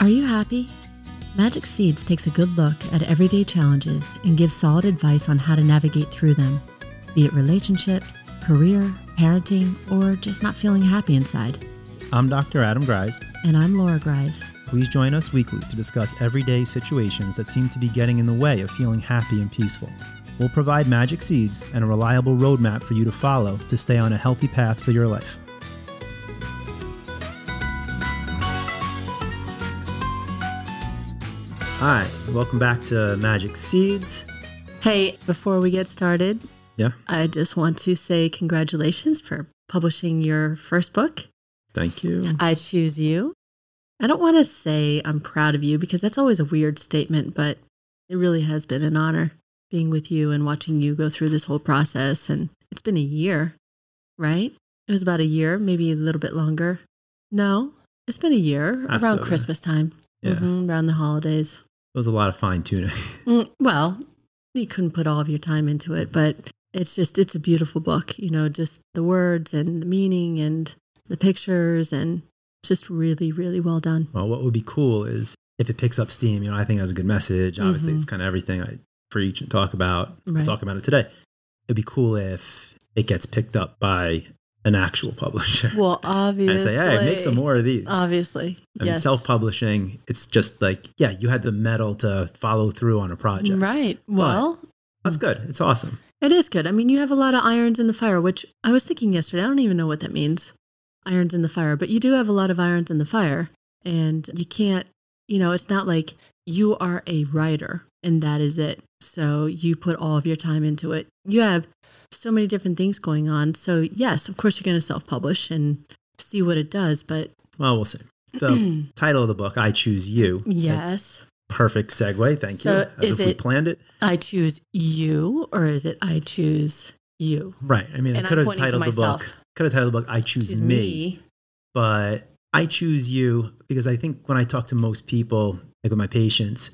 Are you happy? Magic Seeds takes a good look at everyday challenges and gives solid advice on how to navigate through them, be it relationships, career, parenting, or just not feeling happy inside. I'm Dr. Adam Grise. And I'm Laura Grise. Please join us weekly to discuss everyday situations that seem to be getting in the way of feeling happy and peaceful. We'll provide magic seeds and a reliable roadmap for you to follow to stay on a healthy path for your life. Hi, welcome back to Magic Seeds. Hey, before we get started, Yeah, I just want to say congratulations for publishing your first book, thank you. I Choose You. I don't want to say I'm proud of you because that's always a weird statement, but it really has been an honor being with you and watching you go through this whole process. And it's been a year, right? It was about a year, maybe a little bit longer. No, it's been a year That's around. Christmas time, Yeah, Mhm, around the holidays. It was a lot of fine tuning. Mm, well, you couldn't put all of your time into it, but it's just it's a beautiful book. You know, just the words and the meaning and the pictures and just really, really well done. Well, what would be cool is if it picks up steam. You know, I think that's a good message. Obviously, Mhm. it's kind of everything I preach and talk about. Right. Talk about it today. It'd be cool if it gets picked up by an actual publisher Well, obviously, and say, "Hey, make some more of these." Obviously, I mean, yes. self-publishing, it's just like, yeah, you had the mettle to follow through on a project. Right. Well, That's good. It's awesome. it is good. I mean, you have a lot of irons in the fire, which I was thinking yesterday. I don't even know what that means, irons in the fire, but you do have a lot of irons in the fire, and you can't. You know, it's not like you are a writer and that is it. So you put all of your time into it. You have so many different things going on. So yes, of course you're going to self-publish and see what it does. But Well, we'll see. The title of the book, "I Choose You." yes, Perfect segue. Thank So you. As is if we it- planned it. I choose you, or is it I choose you? Right. I mean, I could I'm have titled the book. Could have titled the book "I Choose, Choose me. but I choose you because I think when I talk to most people, like with my patients,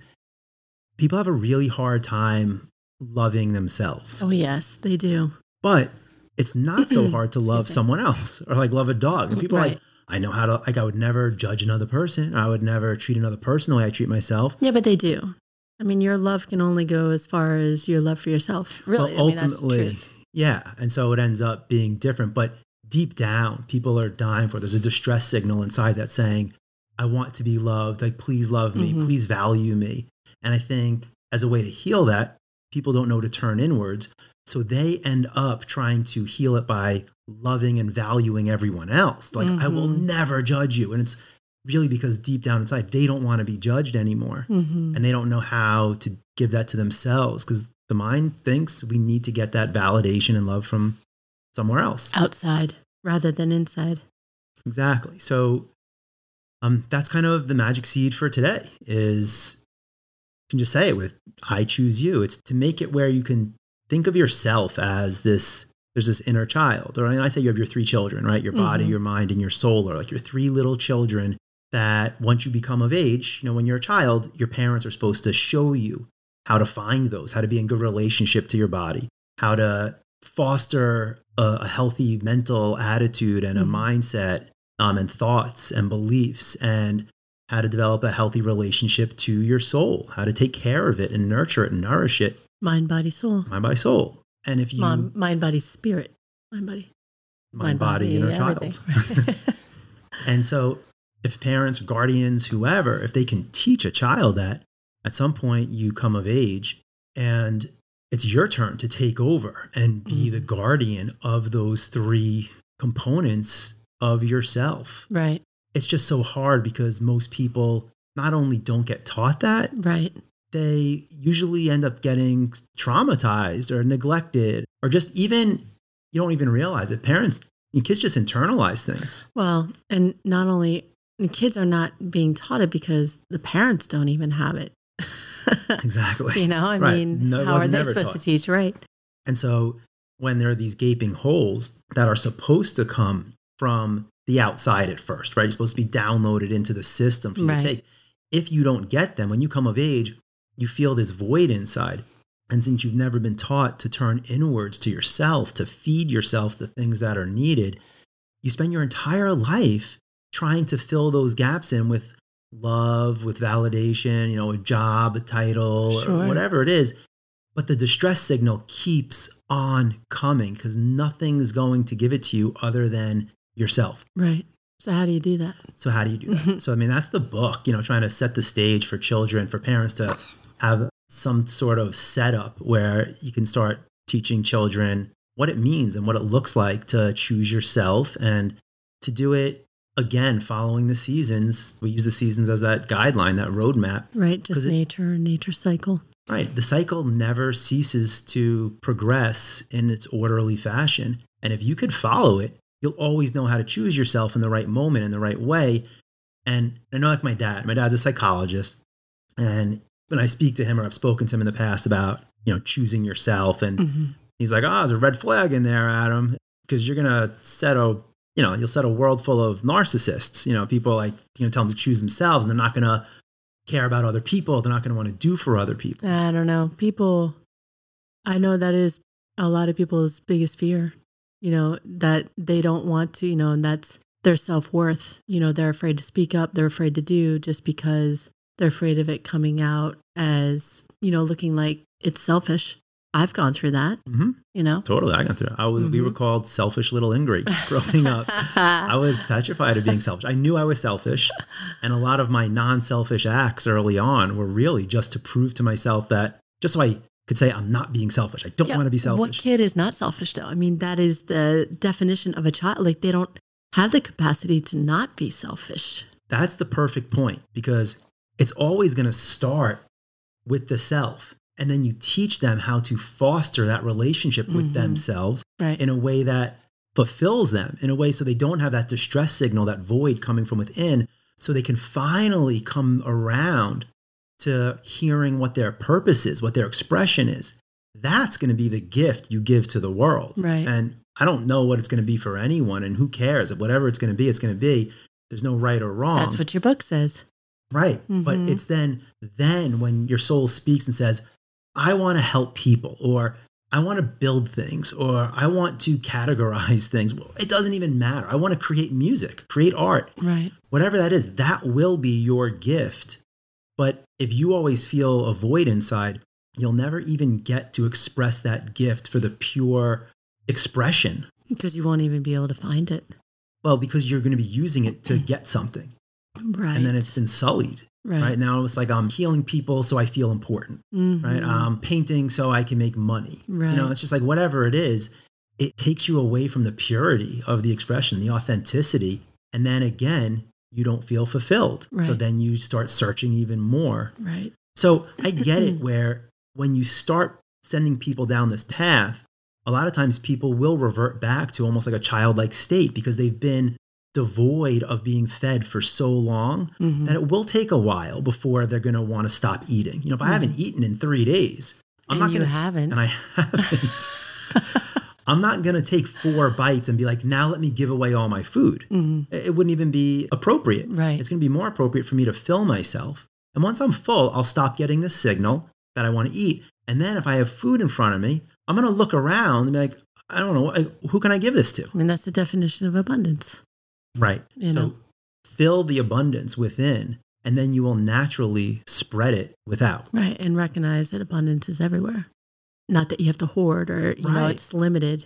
people have a really hard time loving themselves. Oh yes, they do. But it's not so hard to love someone else or like love a dog. And people are Right. like, I know how to, like, I would never judge another person. I would never treat another person the way I treat myself. Yeah, but they do. I mean, your love can only go as far as your love for yourself. Really, Well, I mean, that's the ultimately, truth. yeah. And so it ends up being different. But deep down, people are dying for it. There's a distress signal inside that saying, I want to be loved. Like, please love me. Mhm. Please value me. And I think as a way to heal that, people don't know to turn inwards. So they end up trying to heal it by loving and valuing everyone else. Like, I will Mhm. never judge you. And it's really because deep down inside, they don't want to be judged anymore Mhm. and they don't know how to give that to themselves because the mind thinks we need to get that validation and love from somewhere else. outside rather than inside. Exactly. So um, that's kind of the magic seed for today is can just say it with I choose you. It's to make it where you can think of yourself as this there's this inner child. Or I say you have your three children, right? Your body, Mhm. your mind, and your soul are like your three little children that once you become of age, you know, when you're a child, your parents are supposed to show you how to find those, how to be in good relationship to your body, how to foster a, a healthy mental attitude and a Mhm. mindset um, and thoughts and beliefs and how to develop a healthy relationship to your soul, how to take care of it and nurture it and nourish it, Mind, body, soul. mind, body, soul. And if you, Mind, mind, body, spirit. Mind, body. mind, body, inner child. And so, if parents, guardians, whoever, if they can teach a child that, at some point you come of age and it's your turn to take over and be Mhm. the guardian of those three components of yourself. right, It's just so hard because most people not only don't get taught that, right. they usually end up getting traumatized or neglected or just even, you don't even realize it. Parents, kids just internalize things. Well, and not only the kids are not being taught it because the parents don't even have it. Exactly. you know, I Right. mean, No, how are they supposed taught. to teach? Right. And so when there are these gaping holes that are supposed to come from the outside at first, right? You're supposed to be downloaded into the system for you Right. to take. If you don't get them, when you come of age, you feel this void inside. And since you've never been taught to turn inwards to yourself, to feed yourself the things that are needed, you spend your entire life trying to fill those gaps in with love, with validation, you know, a job, a title, Sure. or whatever it is. But the distress signal keeps on coming because nothing's going to give it to you other than yourself. Right. So how do you do that? So how do you do that? Mm-hmm. so I mean, that's the book, you know, trying to set the stage for children, for parents to have some sort of setup where you can start teaching children what it means and what it looks like to choose yourself and to do it again following the seasons. We use the seasons as that guideline, that roadmap. Right. Just it- nature, nature cycle. Right. The cycle never ceases to progress in its orderly fashion. And if you could follow it, you'll always know how to choose yourself in the right moment, in the right way. And I know, like my dad, my dad's a psychologist. And when I speak to him or I've spoken to him in the past about, you know, choosing yourself, and Mhm. he's like, oh, there's a red flag in there, Adam, because you're going to set a, you know, you'll set a world full of narcissists, you know, people like, you know, tell them to choose themselves and they're not going to care about other people. They're not going to want to do for other people. I don't know. People, I know that is a lot of people's biggest fear, you know, that they don't want to, you know, and that's their self worth. You know, they're afraid to speak up, they're afraid to do just because they're afraid of it coming out as, you know, looking like it's selfish. I've gone through that, hmm you know. Totally, I got through. it. I was. We were Mhm. called selfish little ingrates growing up. I was petrified of being selfish. I knew I was selfish, and a lot of my non-selfish acts early on were really just to prove to myself that just so I could say I'm not being selfish. I don't Yeah, want to be selfish. What kid is not selfish though? I mean, that is the definition of a child. Like they don't have the capacity to not be selfish. That's the perfect point because it's always going to start with the self, and then you teach them how to foster that relationship with Mhm. themselves Right. in a way that fulfills them in a way so they don't have that distress signal, that void coming from within, so they can finally come around to hearing what their purpose is, what their expression is. That's going to be the gift you give to the world. Right. And I don't know what it's going to be for anyone, and who cares? Whatever it's going to be, it's going to be. There's no right or wrong. That's what your book says. Right. But Mhm. it's then then when your soul speaks and says, I want to help people or I want to build things or I want to categorize things. Well, it doesn't even matter. I want to create music, create art, Right. whatever that is, that will be your gift. But if you always feel a void inside, you'll never even get to express that gift for the pure expression. Because you won't even be able to find it. Well, because you're going to be using it to get something. Right. And then it's been sullied. right. right now it's like i'm healing people so i feel important right Mhm. i'm painting so i can make money right. you know Right. it's just like whatever it is it takes you away from the purity of the expression the authenticity and then again you don't feel fulfilled so then you start searching even more right. so i get it where when you start sending people down this path a lot of times people will revert back to almost like a childlike state because they've been devoid of being fed for so long Mhm. that it will take a while before they're going to want to stop eating. You know, if I haven't eaten in three days, I'm and not going to, haven't. and I haven't. I'm not going to take four bites and be like, now let me give away all my food. Mhm. It it wouldn't even be appropriate. Right. It's going to be more appropriate for me to fill myself. And once I'm full, I'll stop getting the signal that I want to eat. And then if I have food in front of me, I'm going to look around and be like, I don't know, who can I give this to? I mean, that's the definition of abundance. Right. You so know? fill the abundance within, and then you will naturally spread it without. Right. And recognize that abundance is everywhere. Not that you have to hoard or, you know, it's limited.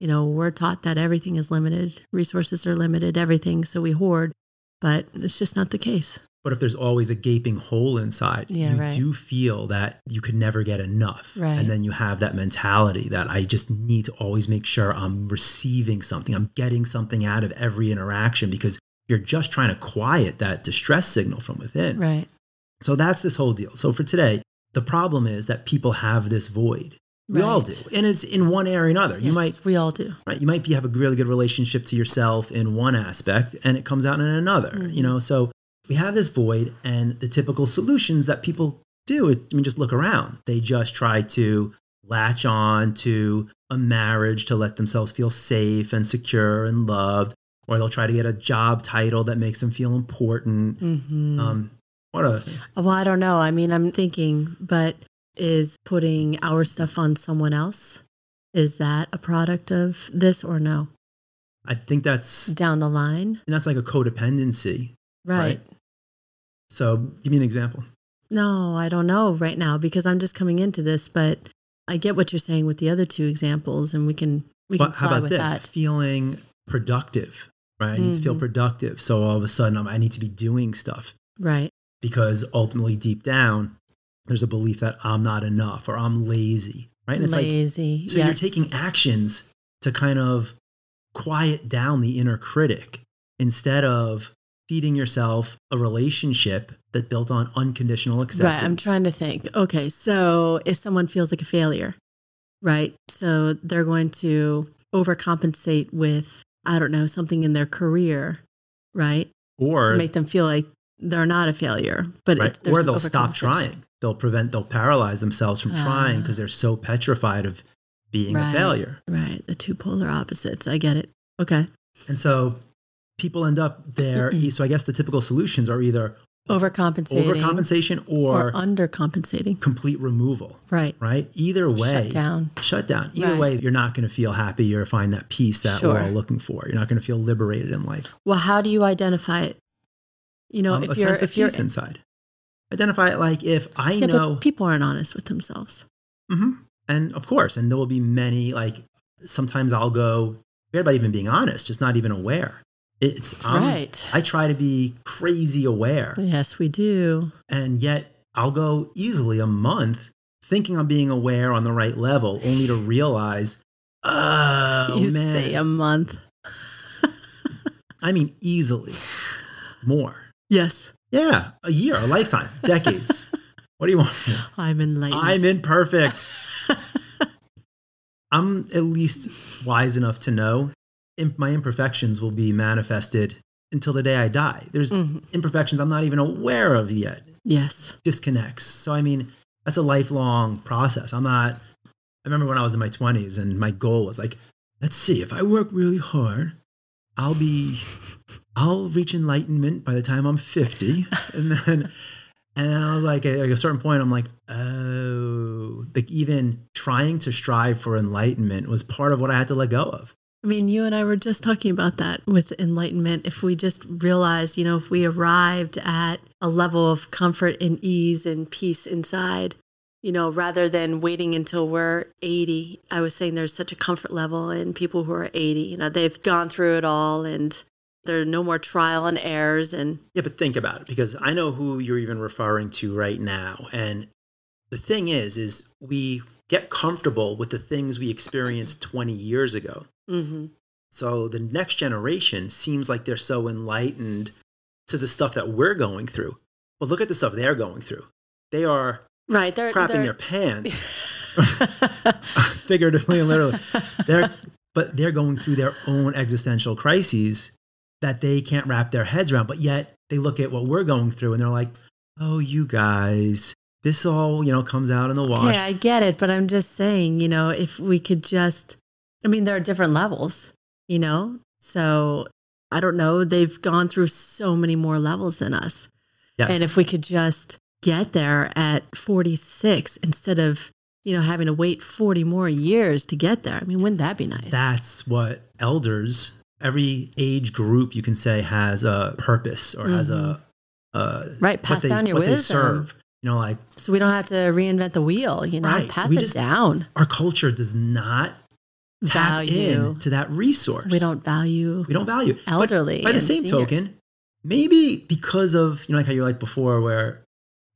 You know, we're taught that everything is limited, resources are limited, everything. So we hoard, but it's just not the case. But if there's always a gaping hole inside, Yeah, you right. do feel that you could never get enough. Right. And then you have that mentality that I just need to always make sure I'm receiving something, I'm getting something out of every interaction because you're just trying to quiet that distress signal from within. Right. So that's this whole deal. So for today, the problem is that people have this void. We all do. And it's in one area or another. You Yes, might we all do. right? You might be have a really good relationship to yourself in one aspect and it comes out in another, Mhm. you know? So we have this void and the typical solutions that people do, I mean, just look around. They just try to latch on to a marriage to let themselves feel safe and secure and loved, or they'll try to get a job title that makes them feel important. hmm Um, what other things? well, I don't know. I mean, I'm thinking, but is putting our stuff on someone else, is that a product of this or no? I think that's Down the line? And that's like a codependency, Right. So give me an example. No, I don't know right now because I'm just coming into this, but I get what you're saying with the other two examples and we can we But can how about this? that. Feeling productive, right? I need to feel Mhm. productive. So all of a sudden, I'm, I need to be doing stuff Right. Because ultimately, deep down, there's a belief that I'm not enough or I'm lazy, right? And it's like, Lazy. so you're taking actions to kind of quiet down the inner critic instead of feeding yourself a relationship that built on unconditional acceptance. Right. I'm trying to think. Okay. So if someone feels like a failure, right? So they're going to overcompensate with, I don't know, something in their career, right? or to make them feel like they're not a failure. But right? or they'll stop trying. They'll prevent. They'll paralyze themselves from trying Ah. because they're so petrified of being a failure. Right. The two polar opposites. I get it. Okay. And so people end up there. Mm-mm. so I guess the typical solutions are either Overcompensating. overcompensation or, or undercompensating. complete removal. Right. Right? Either way, Shut down. shut down. Either Right. way, you're not going to feel happy or find that peace that we're all looking for. You're not going to feel liberated in life. Well, how do you identify it? You know, Um, if a you're sense of if you're peace inside. Identify it like if I yeah, know people aren't honest with themselves. Mm-hmm. And of course, and there will be many, like, sometimes I'll go, forget about even being honest, just not even aware. It's, um, right. I try to be crazy aware. Yes, we do. And yet I'll go easily a month thinking I'm being aware on the right level, only to realize, oh, you man. say a month. I mean, easily more. Yes, Yeah, a year, a lifetime, decades. what do you want? I'm enlightened. I'm imperfect. I'm at least wise enough to know my imperfections will be manifested until the day I die. There's Mhm. imperfections I'm not even aware of yet, Yes. disconnects. So, I mean, that's a lifelong process. I'm not, I remember when I was in my 20s and my goal was like, let's see, if I work really hard, I'll be, I'll reach enlightenment by the time I'm 50. And then, and then I was like, at a certain point, I'm like, oh, like even trying to strive for enlightenment was part of what I had to let go of. I mean, you and I were just talking about that with enlightenment. If we just realized, you know, if we arrived at a level of comfort and ease and peace inside, you know, rather than waiting until we're 80, I was saying there's such a comfort level in people who are 80. You know, they've gone through it all and there are no more trial and errors. And Yeah, but think about it because I know who you're even referring to right now. And the thing is, is we get comfortable with the things we experienced 20 years ago. mhm. So the next generation seems like they're so enlightened to the stuff that we're going through. But look at the stuff they're going through. They are right. They're crapping they're, their pants, figuratively and literally. They're, but they're going through their own existential crises that they can't wrap their heads around. But yet they look at what we're going through and they're like, oh, you guys, this all, you know, comes out in the wash. Okay, I get it, but I'm just saying, you know, if we could just, I mean, there are different levels, you know? So I don't know. They've gone through so many more levels than us. yes. And if we could just get there at 46 instead of, you know, having to wait 40 more years to get there, I mean, wouldn't that be nice? That's what elders, every age group you can say has a purpose or has a, a Mm-hmm. Right, what pass they, down your what they wisdom. serve. You know, like so we don't have to reinvent the wheel, you know, Right, pass we it just- down. our culture does not tap Value. in to that resource. We don't value we don't value. But elderly. by the same seniors. token, maybe because of you know like how you're like before, where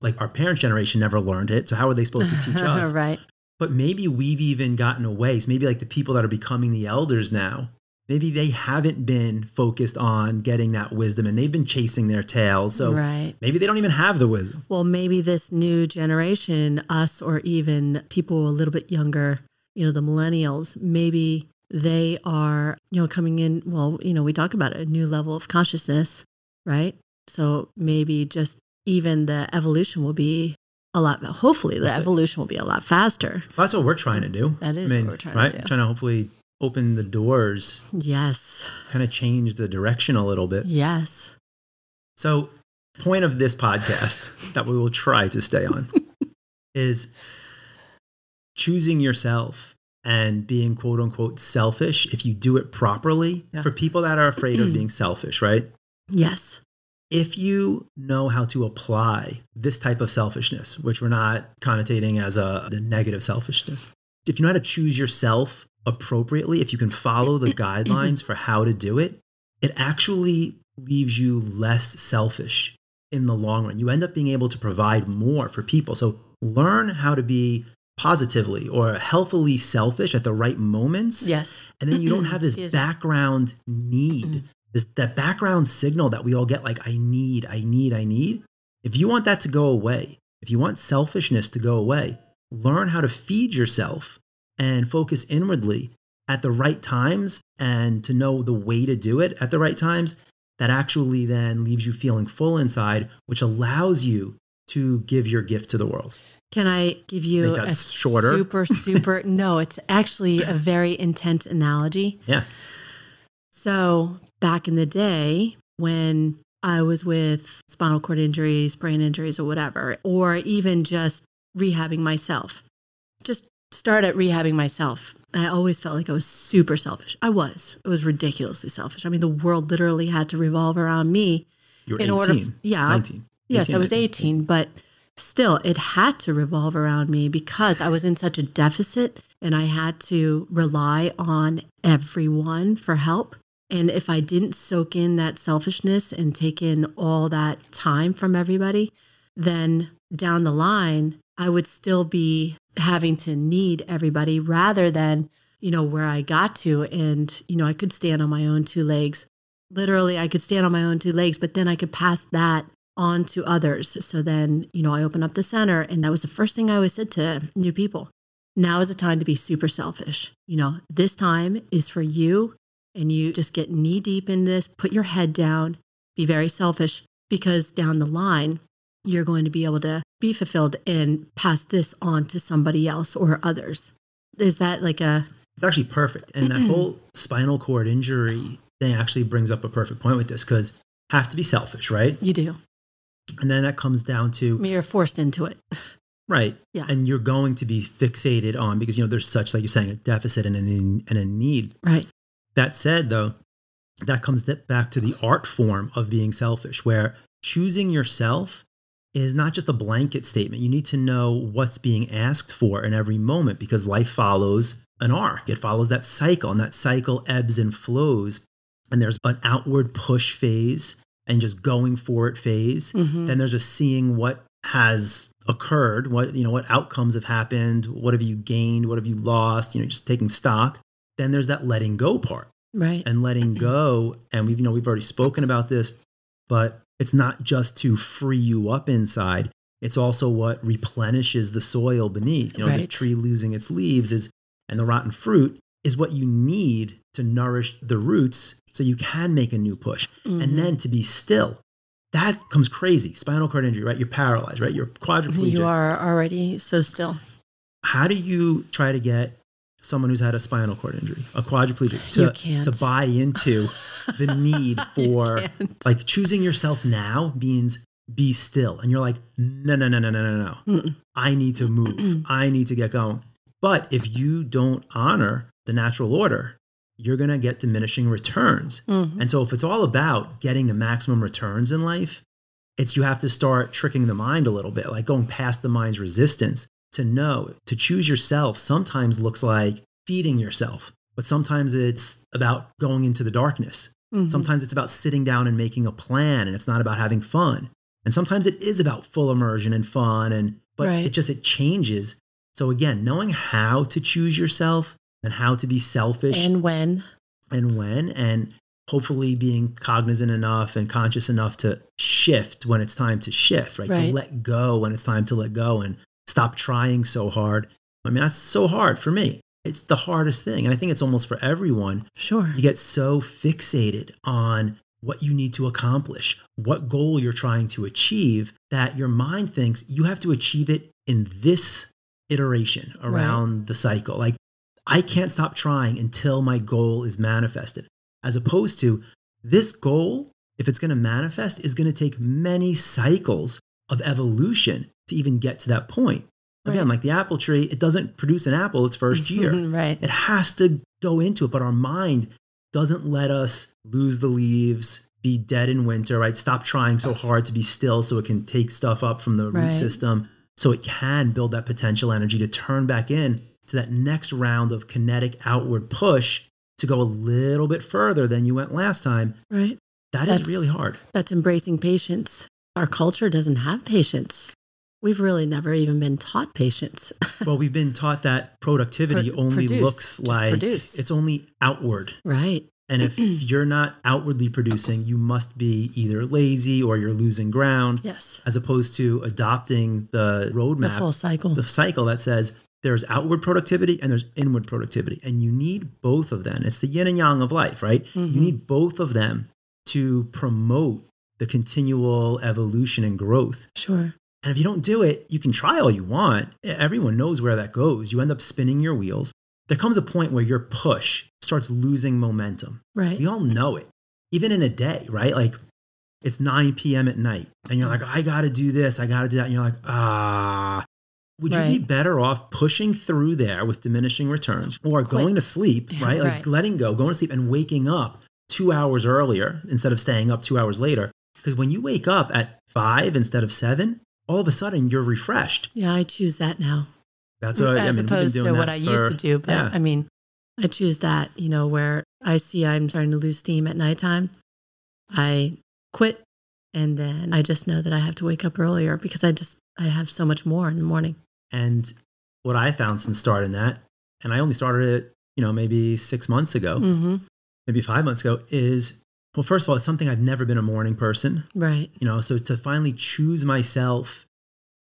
like our parents' generation never learned it. So how are they supposed to teach us? right. But maybe we've even gotten away. So maybe like the people that are becoming the elders now, maybe they haven't been focused on getting that wisdom and they've been chasing their tails. So right. maybe they don't even have the wisdom. Well, maybe this new generation, us or even people a little bit younger, you know, the millennials, maybe they are, you know, coming in. Well, you know, we talk about it, a new level of consciousness, right? So maybe just even the evolution will be a lot, hopefully, the That's it. evolution will be a lot faster. Well, that's what we're trying to do. That is I mean, what we're trying to right? do. Trying to hopefully open the doors, Yes. kind of change the direction a little bit. Yes. So, point of this podcast that we will try to stay on is choosing yourself and being quote unquote selfish if you do it properly Yeah. for people that are afraid of mm. being selfish, right? Yes. if you know how to apply this type of selfishness, which we're not connotating as a, a negative selfishness, if you know how to choose yourself appropriately, if you can follow the guidelines for how to do it, it actually leaves you less selfish in the long run. You end up being able to provide more for people. So learn how to be positively or healthily selfish at the right moments. Yes. And then you don't have this background need, mm-hmm. this that background signal that we all get like I need, I need, I need. If you want that to go away, if you want selfishness to go away, learn how to feed yourself and focus inwardly at the right times and to know the way to do it at the right times that actually then leaves you feeling full inside, which allows you to give your gift to the world. Can I give you Think a shorter? super, super? no, it's actually a very intense analogy. Yeah. So back in the day when I was with spinal cord injuries, brain injuries, or whatever, or even just rehabbing myself, just start at rehabbing myself. I always felt like I was super selfish. I was. It was ridiculously selfish. I mean, the world literally had to revolve around me You're in 18, order. yeah, 19. Yes, I was 19. 18, but still, it had to revolve around me because I was in such a deficit and I had to rely on everyone for help. And if I didn't soak in that selfishness and take in all that time from everybody, then down the line, I would still be having to need everybody rather than, you know, where I got to. And, you know, I could stand on my own two legs. Literally, I could stand on my own two legs, but then I could pass that on to others. So then, you know, I opened up the center, and that was the first thing I always said to new people. Now is the time to be super selfish. You know, this time is for you, and you just get knee deep in this, put your head down, be very selfish, because down the line, you're going to be able to be fulfilled and pass this on to somebody else or others. Is that like a, It's actually perfect. And that whole spinal cord injury thing actually brings up a perfect point with this because have to be selfish, right? you do? And then that comes down I to mean, you're forced into it. right. Yeah. And you're going to be fixated on because you know there's such like you're saying a deficit and a, and a need. Right. That said, though, that comes back to the art form of being selfish, where choosing yourself is not just a blanket statement. You need to know what's being asked for in every moment because life follows an arc. It follows that cycle, and that cycle ebbs and flows. And there's an outward push phase and just going for it phase. Mhm. Then there's just seeing what has occurred, what you know, what outcomes have happened, what have you gained, what have you lost, you know, just taking stock. Then there's that letting go part Right. and letting go. And we've, you know, we've already spoken about this, but it's not just to free you up inside. It's also what replenishes the soil beneath. You know, the tree losing its leaves is, and the rotten fruit is what you need to nourish the roots so you can make a new push. Mhm. And then to be still, that comes crazy. Spinal cord injury, right? You're paralyzed, right? You're quadriplegic. You are already so still. How do you try to get someone who's had a spinal cord injury, a quadriplegic, to, to buy into the need for like choosing yourself now means be still. And you're like, no, no, no, no, no, no, no. Mm-mm. I need to move. I need to get going. But if you don't honor the natural order, you're going to get diminishing returns. Mhm. And so if it's all about getting the maximum returns in life, it's you have to start tricking the mind a little bit, like going past the mind's resistance to know to choose yourself sometimes looks like feeding yourself, but sometimes it's about going into the darkness. Mhm. Sometimes it's about sitting down and making a plan and it's not about having fun. And sometimes it is about full immersion and fun and but Right. it just it changes. So again, knowing how to choose yourself and how to be selfish and when. and when and hopefully being cognizant enough and conscious enough to shift when it's time to shift right, Right. to let go when it's time to let go and stop trying so hard i mean that's so hard for me it's the hardest thing and i think it's almost for everyone Sure. you get so fixated on what you need to accomplish what goal you're trying to achieve that your mind thinks you have to achieve it in this iteration around the cycle like I can't stop trying until my goal is manifested. As opposed to this goal, if it's going to manifest, is going to take many cycles of evolution to even get to that point. Again, Right. like the apple tree, it doesn't produce an apple its first year. right. It has to go into it, but our mind doesn't let us lose the leaves be dead in winter, right? Stop trying so hard to be still so it can take stuff up from the root Right. system so it can build that potential energy to turn back in to that next round of kinetic outward push to go a little bit further than you went last time. Right. That is That's- really hard. That's embracing patience. Our culture doesn't have patience. We've really never even been taught patience. well, we've been taught that productivity Pro- only produce, looks like produce. it's only outward. right. And if you're not outwardly producing, you must be either lazy or you're losing ground, Yes. as opposed to adopting the The roadmap, full cycle. the cycle that says there's outward productivity and there's inward productivity. And you need both of them. It's the yin and yang of life, right? Mhm. You need both of them to promote the continual evolution and growth. Sure. And if you don't do it, you can try all you want. Everyone knows where that goes. You end up spinning your wheels. There comes a point where your push starts losing momentum. Right. We all know it, even in a day, right? Like it's 9 p.m. at night, and you're like, I got to do this, I got to do that. And you're like, ah. Would you be better off pushing through there with diminishing returns or going to sleep, right? Like right. letting go, going to sleep and waking up two hours earlier instead of staying up two hours later? Because when you wake up at five instead of seven, all of a sudden you're refreshed. Yeah, I choose that now. That's what I as mean. we've been opposed to what I for- used to do. But yeah. I mean, I choose that, you know, where I see I'm starting to lose steam at nighttime. I quit and then I just know that I have to wake up earlier because I just I have so much more in the morning. And what I found since starting that, and I only started it, you know, maybe six months ago, hmm maybe five months ago, is well, first of all, it's something I've never been a morning person, Right. you know, so to finally choose myself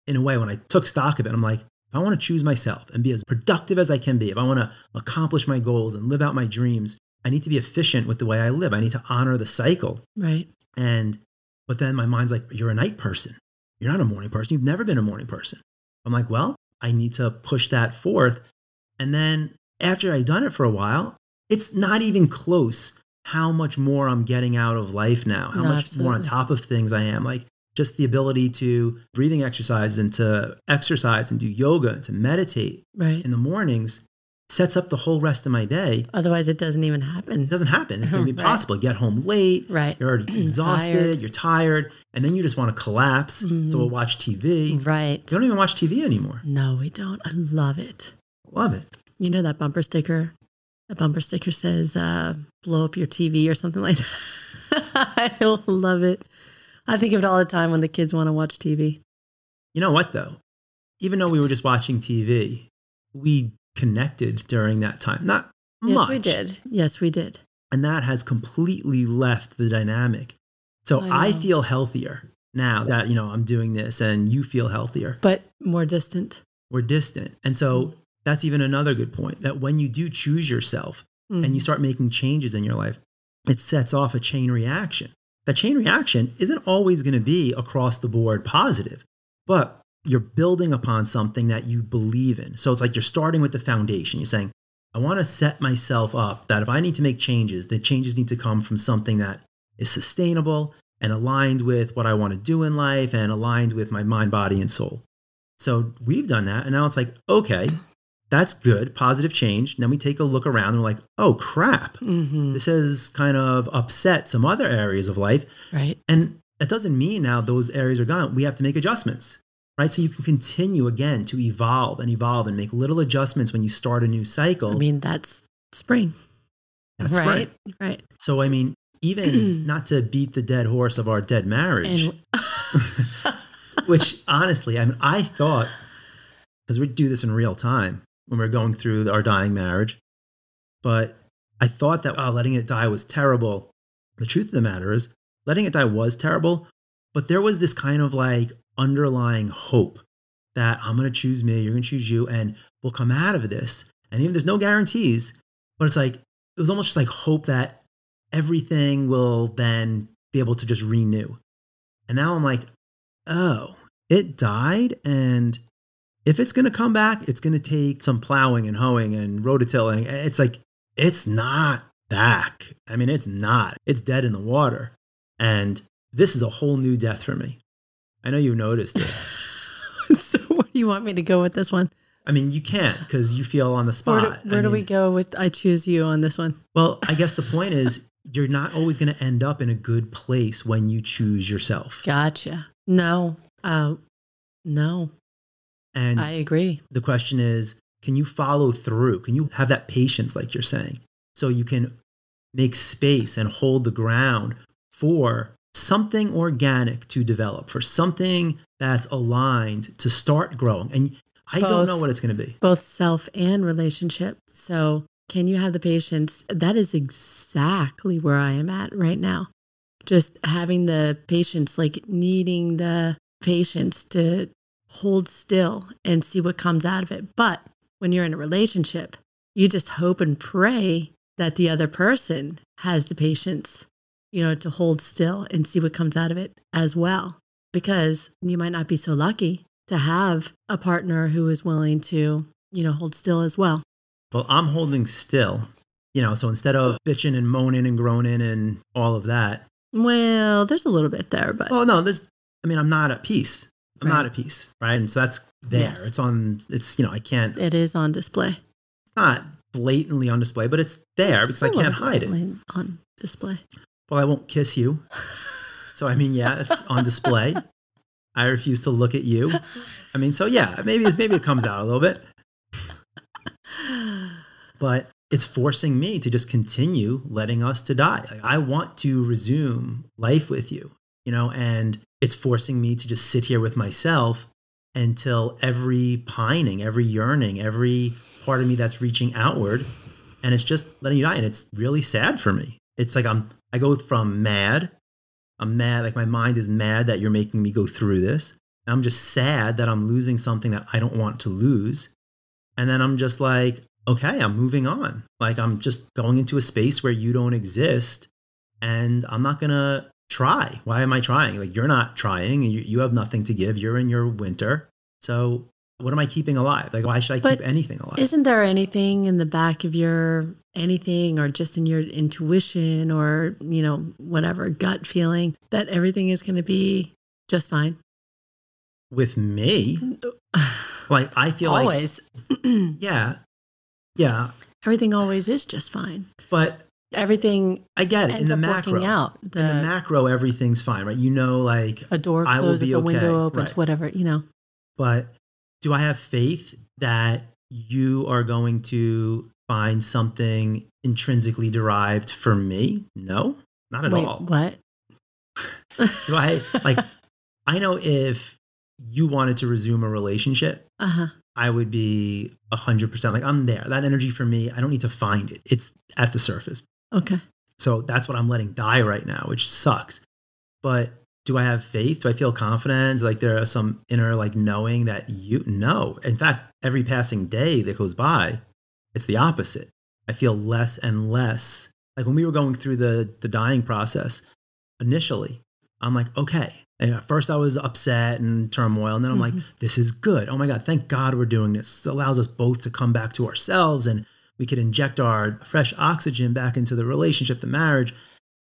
in a way, when I took stock of it, I'm like, if I want to choose myself and be as productive as I can be, if I want to accomplish my goals and live out my dreams, I need to be efficient with the way I live. I need to honor the cycle. Right. And, but then my mind's like, you're a night person. You're not a morning person. You've never been a morning person. I'm like, well, I need to push that forth. And then after I'd done it for a while, it's not even close how much more I'm getting out of life now, how No, much more on top of things I am. Like just the ability to breathing exercise and to exercise and do yoga and to meditate Right. in the mornings sets up the whole rest of my day. Otherwise, it doesn't even happen. It doesn't happen. It's going to be possible. You get home late, Right. you're already exhausted, Tired. you're tired, and then you just want to collapse. Mhm. So we'll watch TV. Right. We Right. don't even watch TV anymore. No, we don't. I love it. Love it. You know that bumper sticker? The bumper sticker says, uh, blow up your TV or something like that. I love it. I think of it all the time when the kids want to watch TV. You know what, though? Even though we were just watching TV, we connected during that time. Not Yes, much. we did. Yes, we did. And that has completely left the dynamic. So I I, feel healthier now that, you know, I'm doing this and you feel healthier. But more distant. We're distant. And so that's even another good point that when you do choose yourself, and you Mhm. start making changes in your life, it sets off a chain reaction. That chain reaction isn't always going to be across the board positive, but you're building upon something that you believe in. So it's like you're starting with the foundation. You're saying, I want to set myself up that if I need to make changes, the changes need to come from something that is sustainable and aligned with what I want to do in life and aligned with my mind, body, and soul. So we've done that. And now it's like, okay, that's good, positive change. Then we take a look around and we're like, oh crap, Mhm. this has kind of upset some other areas of life. Right. And that doesn't mean now those areas are gone. We have to make adjustments, right? So you can continue again to evolve and evolve and make little adjustments when you start a new cycle. I mean, that's spring. That's right. Right. So, I mean, even not to beat the dead horse of our dead marriage, And which honestly, I mean, I thought, because we do this in real time when we're going through our dying marriage, but I thought that, oh, letting it die was terrible. The truth of the matter is, letting it die was terrible, but there was this kind of like underlying hope that I'm going to choose me, you're going to choose you, and we'll come out of this. And even there's no guarantees, but it's like, it was almost just like hope that everything will then be able to just renew. And now I'm like, oh, it died. And if it's going to come back, it's going to take some plowing and hoeing and rototilling. It's like, it's not back. I mean, it's not. It's dead in the water. And this is a whole new death for me. I know you noticed it. so, where do you want me to go with this one? I mean, you can't because you feel on the Where spot. do, where do we go with I choose you on this one? Well, I guess the point is you're not always going to end up in a good place when you choose yourself. Gotcha. No. Uh, no. And I agree. the question is, can you follow through? Can you have that patience, like you're saying, so you can make space and hold the ground for something organic to develop, for something that's aligned to start growing? And I don't know what it's going to be. Both self and relationship. So, can you have the patience? That is exactly where I am at right now. Just having the patience, like needing the patience to hold still and see what comes out of it. But when you're in a relationship, you just hope and pray that the other person has the patience, you know, to hold still and see what comes out of it as well. Because you might not be so lucky to have a partner who is willing to, you know, hold still as well. Well, I'm holding still, you know, so instead of bitching and moaning and groaning and all of that, Well, there's a little bit there, but well, no, there's, I mean, I'm not at peace. I'm Right. not at peace, right? And so that's there. Yes. It's on, it's, you know, I can't, it is on display. it's not blatantly on display, but it's there because I a can't hide it. On display. Well, I won't kiss you. So, I mean, yeah, it's on display. I refuse to look at you. I mean, so yeah, maybe it's, maybe it comes out a little bit, but it's forcing me to just continue letting us to die. Like, I want to resume life with you, you know, and it's forcing me to just sit here with myself until every pining, every yearning, every part of me that's reaching outward, and it's just letting you die. And it's really sad for me. It's like I'm, I go from mad, I'm mad, like my mind is mad that you're making me go through this. And I'm just sad that I'm losing something that I don't want to lose. And then I'm just like, okay, I'm moving on. Like I'm just going into a space where you don't exist and I'm not to try. Why am I trying? Like you're not trying and you, you have nothing to give. You're in your winter. So what am I keeping alive? Like why should I But keep anything alive? Isn't there anything in the back of your anything or just in your intuition or, you know, whatever gut feeling that everything is going to be just fine? With me, like I feel like, always. yeah, yeah, everything always is just fine. but Everything I get it ends in the macro. out. The, in the macro, everything's fine, right? You know, like, a door I will closes, a window opens, right. whatever, you know. but do I have faith that you are going to find something intrinsically derived for me? No, not at Wait, all. what? Do I like? I know if you wanted to resume a relationship, Uh huh. I would be a hundred percent like I'm there. That energy for me, I don't need to find it. It's at the surface. Okay. So that's what I'm letting die right now, which sucks. But do I have faith? Do I feel confidence? Like there are some inner like knowing that you no. In fact, every passing day that goes by, it's the opposite. I feel less and less. Like when we were going through the the dying process, initially, I'm like, okay. And at first I was upset and turmoil, and then I'm like, Mhm. this is good. Oh my God, thank God we're doing this. This allows us both to come back to ourselves and we could inject our fresh oxygen back into the relationship, the marriage.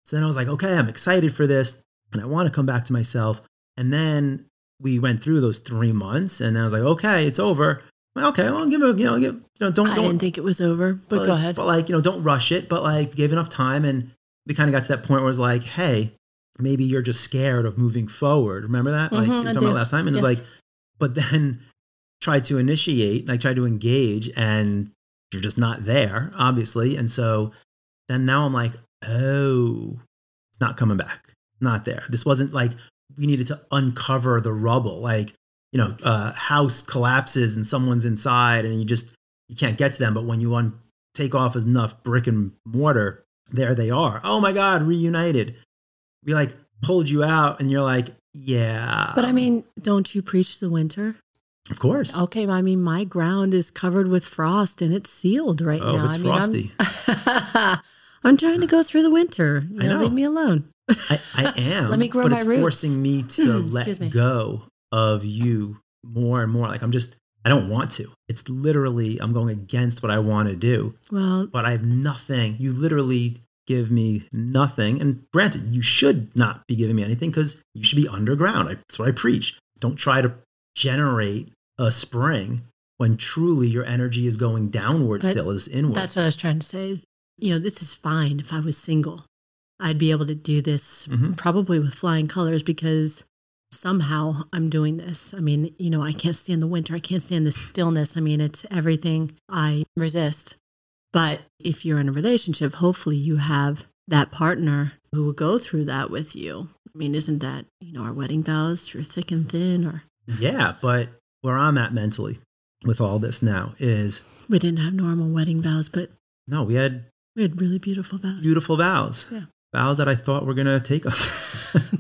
So then I was like, okay, I'm excited for this and I want to come back to myself. And then we went through those three months and then I was like, okay, it's over. Well, okay, well, give it, you know, give, you know, don't, I don't, didn't think it was over, but like- go ahead. But like, you know, don't rush it, but like give enough time. And we kind of got to that point where it's like, hey, maybe you're just scared of moving forward. Remember that? Like Mhm, we I were talking about last time. And Yes. it's like, but then tried to initiate, like tried to engage and you're just not there, obviously. And so then now I'm like, oh, it's not coming back. Not there. This wasn't like we needed to uncover the rubble. Like, you know, a house collapses and someone's inside and you just you can't get to them. But when you un- take off enough brick and mortar, there they are. Oh my God, reunited. We like pulled you out and you're like, yeah. But I mean, don't you preach the winter? Of course. Okay, I mean, my ground is covered with frost and it's sealed right Oh, now. it's I mean, frosty. I'm, I'm trying to go through the winter. You I know, know. leave me alone. I, I am. Let me grow but my it's roots. forcing me to let me. go of you more and more. Like I'm just, I don't want to. It's literally, I'm going against what I want to do, Well, but I have nothing. You literally give me nothing. And granted, you should not be giving me anything because you should be underground. I, that's what I preach. Don't try to generate a spring when truly your energy is going downward But still, is inward. that's what I was trying to say. You know, this is fine if I was single. I'd be able to do this Mhm. probably with flying colors because somehow I'm doing this. I mean, you know, I can't stand the winter. I can't stand the stillness. I mean, it's everything I resist. But if you're in a relationship, hopefully you have that partner who will go through that with you. I mean, isn't that, you know, our wedding vows through thick and thin or Yeah, but where I'm at mentally with all this now is we didn't have normal wedding vows, but no, we had we had really beautiful vows. beautiful vows. Yeah. Vows that I thought were going to take us.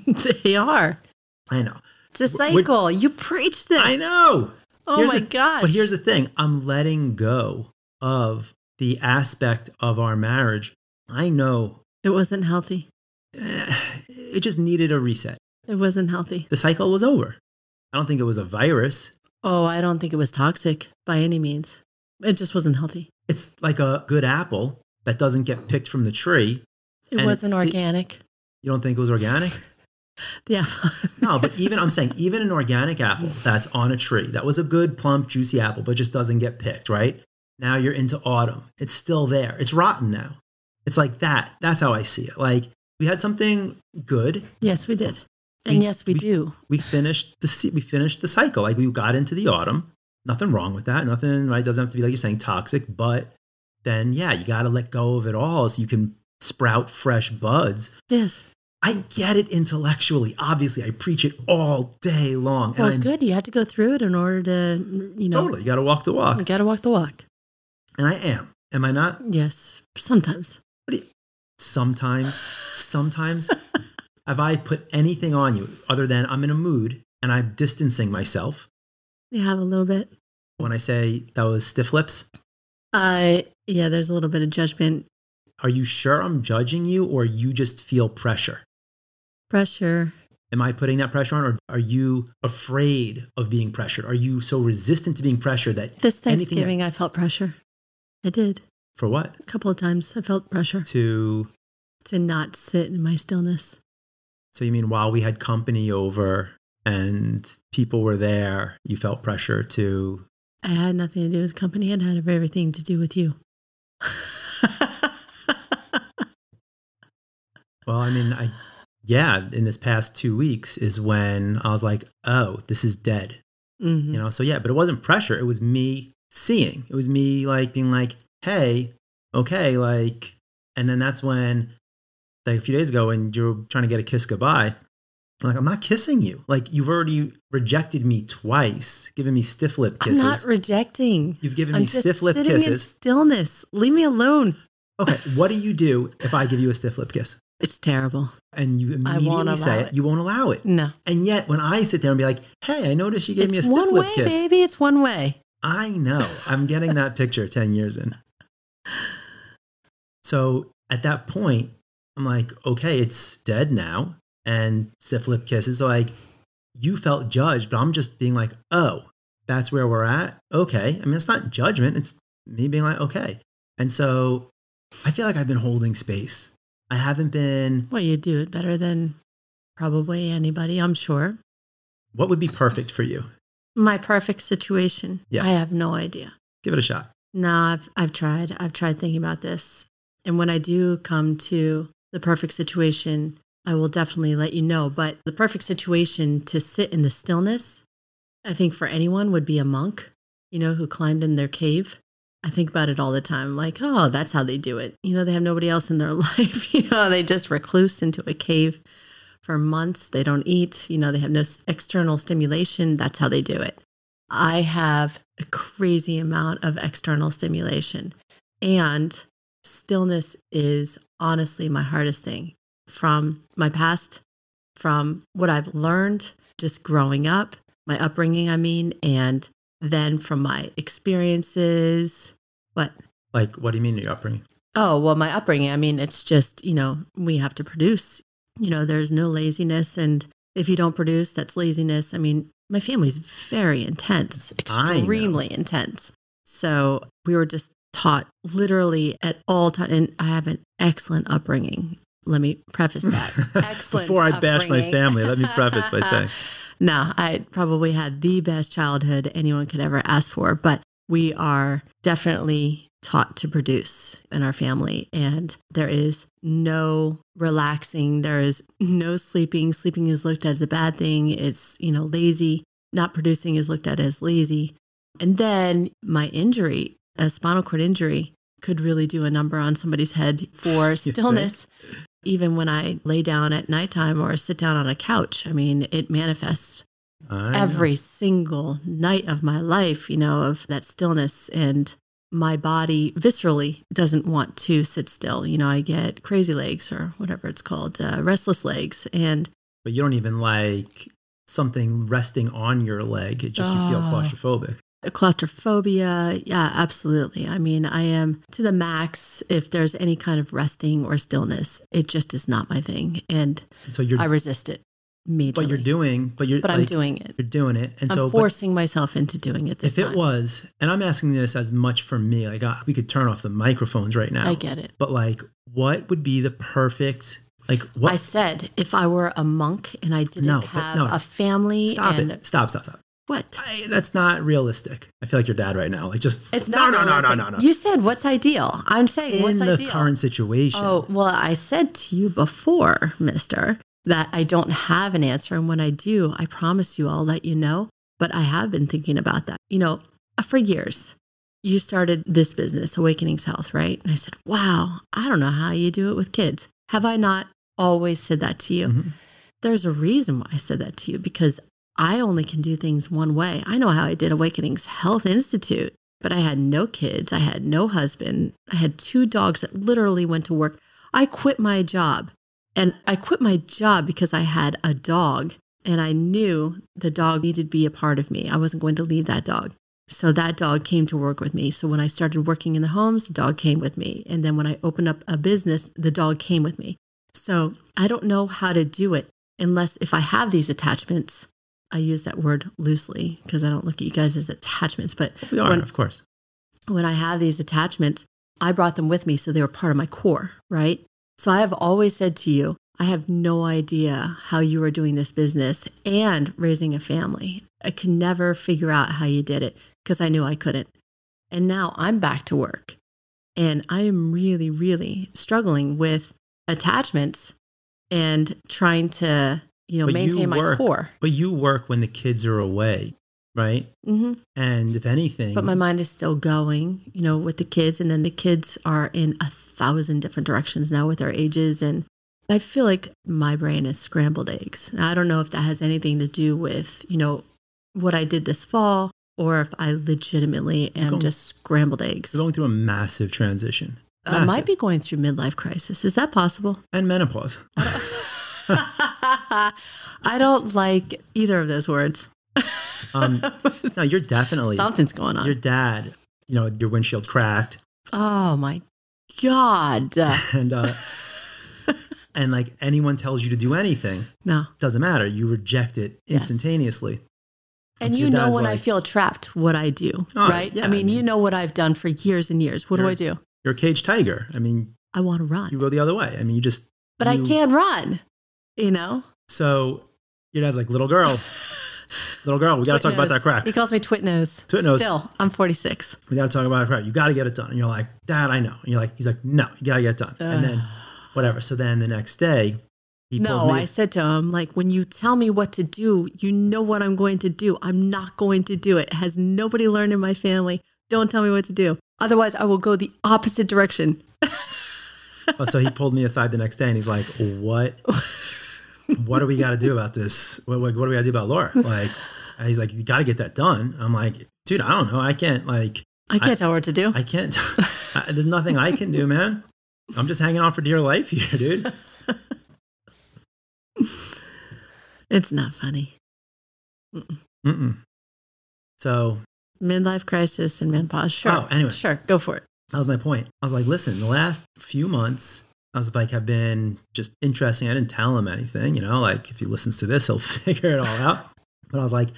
they are. I know. It's a We're- cycle. You preach this. I know. Oh Here's my the- gosh. But here's the thing I'm letting go of the aspect of our marriage. I know it wasn't healthy. it just needed a reset. It wasn't healthy. The cycle was over. I don't think it was a virus. Oh, I don't think it was toxic by any means. It just wasn't healthy. It's like a good apple that doesn't get picked from the tree. It wasn't it's the- organic. You don't think it was organic? Yeah. No, but even I'm saying even an organic apple that's on a tree that was a good plump juicy apple but just doesn't get picked, right? Now you're into autumn. It's still there. It's rotten now. It's like that. That's how I see it. Like we had something good. yes, we did. And We- yes, we, we- do. We finished the we finished the cycle. Like we got into the autumn. Nothing wrong with that. Nothing right doesn't have to be like you're saying toxic, but then yeah, you got to let go of it all so you can sprout fresh buds. Yes. I get it intellectually. Obviously, I preach it all day long. Oh, well, I'm good. You had to go through it in order to, mm, you know, Totally. You got to walk the walk. you got to walk the walk. And I am. Am I not? Yes. Sometimes. Sometimes. Sometimes. Have I put anything on you other than I'm in a mood and I'm distancing myself You have a little bit. when I say that was stiff lips? Uh, yeah, there's a little bit of judgment, Are you sure I'm judging you or you just feel pressure? pressure. Am I putting that pressure on or are you afraid of being pressured? Are you so resistant to being pressured that This Anything that- Thanksgiving, I felt pressure. I did. for what? A couple of times I felt pressure To to not sit in my stillness. So you mean while we had company over and people were there, you felt pressure to I had nothing to do with company. It had everything to do with you. Well, I mean, I yeah, in this past two weeks is when I was like, oh, this is dead. Mhm. You know, so yeah, but it wasn't pressure. It was me seeing. It was me like being like, hey, okay, like, and then that's when, like a few days ago, and you're trying to get a kiss goodbye, I'm like, I'm not kissing you. Like, you've already rejected me twice, given me stiff lip kisses. I'm not rejecting. You've given I'm me stiff lip sitting in stillness. Leave me alone. Okay, what do you do if I give you a stiff lip kiss? It's terrible. And you immediately say it, it. you won't allow it. No. And yet, when I sit there and be like, "Hey, I noticed you gave it's me a stiff one lip way, kiss," baby. It's one way. I know I'm getting that picture ten years in. So at that point, I'm like, "Okay, it's dead now." And stiff lip kisses, so like, you felt judged, but I'm just being like, "Oh, that's where we're at." Okay, I mean, it's not judgment; it's me being like, "Okay." And so, I feel like I've been holding space. I haven't been. Well, you do it better than probably anybody, I'm sure. What would be perfect for you? My perfect situation. Yeah. I have no idea. Give it a shot. No, I've I've tried. I've tried thinking about this. And when I do come to the perfect situation, I will definitely let you know. But the perfect situation to sit in the stillness, I think for anyone would be a monk, you know, who climbed in their cave. I think about it all the time, like, oh, that's how they do it. You know, they have nobody else in their life. You know, they just recluse into a cave for months. They don't eat. You know, they have no external stimulation. That's how they do it. I have a crazy amount of external stimulation. And stillness is honestly my hardest thing from my past, from what I've learned just growing up, my upbringing, I mean, and then from my experiences. What? Like, what do you mean your upbringing? Oh, well, my upbringing, I mean, it's just, you know, we have to produce. You know, there's no laziness. And if you don't produce, that's laziness. I mean, my family's very intense, extremely intense. So we were just taught literally at all times. And I have an excellent upbringing. Let me preface that. Excellent. Before I bash my family, let me preface by saying, No, I probably had the best childhood anyone could ever ask for, but we are definitely taught to produce in our family. And there is no relaxing, there is no sleeping. Sleeping is looked at as a bad thing. It's, you know, lazy. Not producing is looked at as lazy. And then my injury, a spinal cord injury, could really do a number on somebody's head for stillness. Even when I lay down at nighttime or sit down on a couch, I mean, it manifests I every know. single night of my life, you know, of that stillness. And my body viscerally doesn't want to sit still. You know, I get crazy legs or whatever it's called, uh, restless legs. And But you don't even like something resting on your leg. It just you feel claustrophobic. Claustrophobia. Yeah, absolutely. I mean, I am to the max if there's any kind of resting or stillness. It just is not my thing. And so you're I resist it majorly. but you're doing but you're But I'm like, doing it. you're doing it. And I'm so forcing myself into doing it this if it time. was and I'm asking this as much for me, like uh, we could turn off the microphones right now. I get it. But like what would be the perfect like what I said if I were a monk and I didn't No, have no. a family stop and it. Stop, stop, stop. What? I, that's not realistic. I feel like your dad right now. Like just It's no, not no, no, no, realistic. no, no. You said what's ideal. I'm saying In the ideal. current situation. Oh, well, I said to you before, mister, that I don't have an answer. And when I do, I promise you I'll let you know. But I have been thinking about that. You know, uh, for years, you started this business, Awakenings Health, right? And I said, wow, I don't know how you do it with kids. Have I not always said that to you? Mhm. There's a reason why I said that to you because I only can do things one way. I know how I did Awakenings Health Institute, but I had no kids. I had no husband. I had two dogs that literally went to work. I quit my job. And I quit my job because I had a dog and I knew the dog needed to be a part of me. I wasn't going to leave that dog. So that dog came to work with me. So when I started working in the homes, the dog came with me. And then when I opened up a business, the dog came with me. So I don't know how to do it unless if I have these attachments. I use that word loosely because I don't look at you guys as attachments, but We are, when- of course. when I have these attachments, I brought them with me so they were part of my core, right? So I have always said to you, I have no idea how you are doing this business and raising a family. I could never figure out how you did it because I knew I couldn't. And now I'm back to work and I am really, really struggling with attachments and trying to, you know, But you maintain my work- core. But you work when the kids are away, right? hmm And if anything, But my mind is still going, you know, with the kids. And then the kids are in a thousand different directions now with their ages. And I feel like my brain is scrambled eggs. Now, I don't know if that has anything to do with, you know, what I did this fall or if I legitimately am going- just scrambled eggs. you're going through a massive transition I might be going through midlife crisis. Is that possible? and menopause. I don't like either of those words. Um, No, you're definitely Something's going on. your dad. You know, your windshield cracked, oh my God. and uh, and like anyone tells you to do anything, no. doesn't matter. You reject it Yes. instantaneously. And so you know when I feel trapped, what I do, Oh, right? yeah, I I mean, you know what I've done for years and years. What do I do? You're a caged tiger. I mean, I want to run, you go the other way. I mean, you just. but I can't run. You know, So your dad's like, little girl, little girl, we got to talk about that crack. He calls me twit nose. Twit nose. Still, I'm 46. We got to talk about that crack. You got to get it done. And you're like, Dad, I know. And you're like, he's like, no, you got to get it done. And then whatever. So then the next day, he pulls no, me. I said to him, like, when you tell me what to do, you know what I'm going to do. I'm not going to do it. Has nobody learned in my family? Don't tell me what to do. Otherwise, I will go the opposite direction. Oh, so he pulled me aside the next day and he's like, what? What do we got to do about this? What, what, what do we got to do about Laura? Like, he's like, you got to get that done. I'm like, dude, I don't know. I can't, like, I can't tell her what to do. I can't. I, there's nothing I can do, man. I'm just hanging on for dear life here, dude. it's not funny. Mm-mm. So Midlife crisis and menopause. Sure. Oh, anyway. Sure. Go for it. that was my point. I was like, listen, the last few months, I was like, I've been just interesting. I didn't tell him anything, you know, like if he listens to this, he'll figure it all out. But I was like,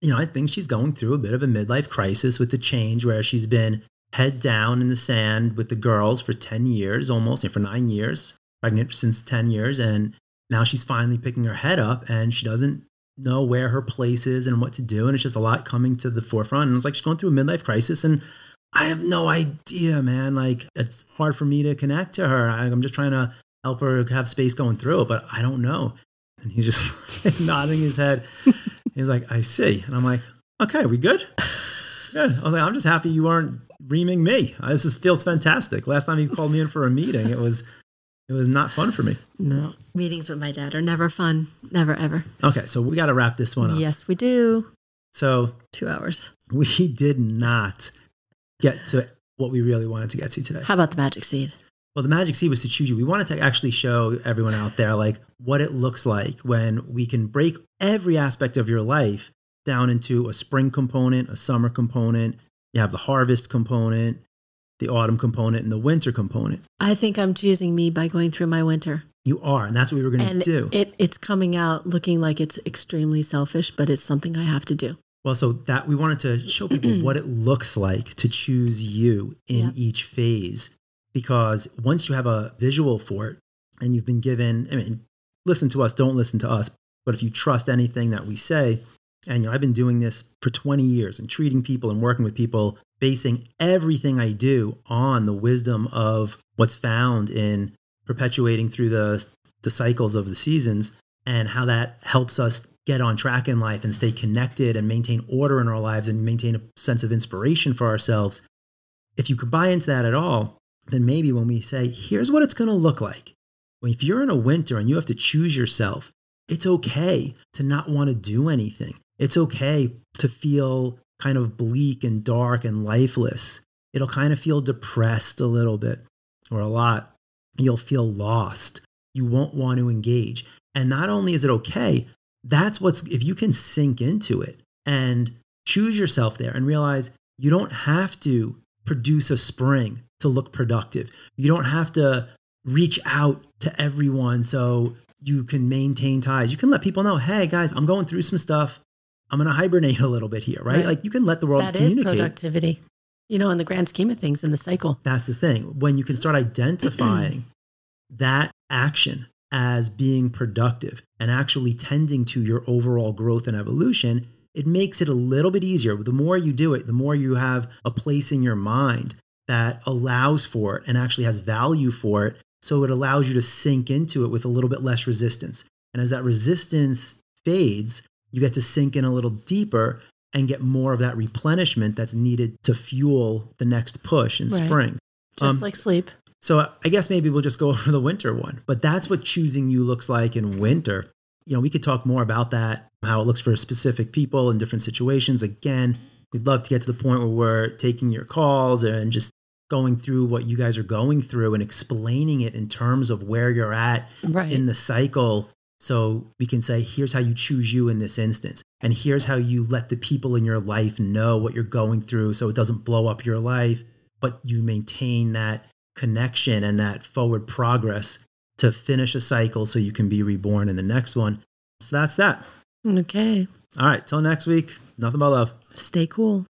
you know, I think she's going through a bit of a midlife crisis with the change where she's been head down in the sand with the girls for 10 years, almost, and for nine years, pregnant since 10 years. And now she's finally picking her head up and she doesn't know where her place is and what to do. And it's just a lot coming to the forefront. And it's like she's going through a midlife crisis. And I have no idea, man. Like, it's hard for me to connect to her. I, I'm just trying to help her have space going through it, but I don't know. And he's just nodding his head. He's like, I see. And I'm like, okay, we good? Good. I was like, I'm just happy you aren't reaming me. Uh, This is, feels fantastic. Last time you called me in for a meeting, it was it was not fun for me. No. Meetings with my dad are never fun. Never, ever. Okay, so we got to wrap this one up. Yes, we do. So Two hours. we did not get to what we really wanted to get to today. How about the magic seed? Well, the magic seed was to choose you. We wanted to actually show everyone out there like what it looks like when we can break every aspect of your life down into a spring component, a summer component. You have the harvest component, the autumn component, and the winter component. I think I'm choosing me by going through my winter. You are, and that's what we were going to do. it, it's coming out looking like it's extremely selfish, but it's something I have to do. Well, so that we wanted to show people what it looks like to choose you in Yeah. each phase. Because once you have a visual for it and you've been given, I mean, listen to us, don't listen to us. But if you trust anything that we say, and you know, I've been doing this for 20 years and treating people and working with people, basing everything I do on the wisdom of what's found in perpetuating through the, the cycles of the seasons and how that helps us get on track in life and stay connected and maintain order in our lives and maintain a sense of inspiration for ourselves. If you could buy into that at all, then maybe when we say, here's what it's going to look like. If you're in a winter and you have to choose yourself, it's okay to not want to do anything. It's okay to feel kind of bleak and dark and lifeless. It'll kind of feel depressed a little bit or a lot. You'll feel lost. You won't want to engage. And not only is it okay, that's what's, if you can sink into it and choose yourself there and realize you don't have to produce a spring to look productive. You don't have to reach out to everyone so you can maintain ties. You can let people know, hey guys, I'm going through some stuff. I'm going to hibernate a little bit here, right? Right. Like you can let the world That is communicate. productivity. You know, in the grand scheme of things in the cycle. That's the thing. When you can start identifying that action as being productive and actually tending to your overall growth and evolution, it makes it a little bit easier. The more you do it, the more you have a place in your mind that allows for it and actually has value for it. So it allows you to sink into it with a little bit less resistance. And as that resistance fades, you get to sink in a little deeper and get more of that replenishment that's needed to fuel the next push in Right. spring. Just Um, like sleep. So I guess maybe we'll just go over the winter one, but that's what choosing you looks like in winter. You know, we could talk more about that, how it looks for specific people in different situations. Again, we'd love to get to the point where we're taking your calls and just going through what you guys are going through and explaining it in terms of where you're at Right. in the cycle so we can say here's how you choose you in this instance and here's how you let the people in your life know what you're going through so it doesn't blow up your life but you maintain that connection and that forward progress to finish a cycle so you can be reborn in the next one so that's that okay. all right till next week nothing but love Stay cool.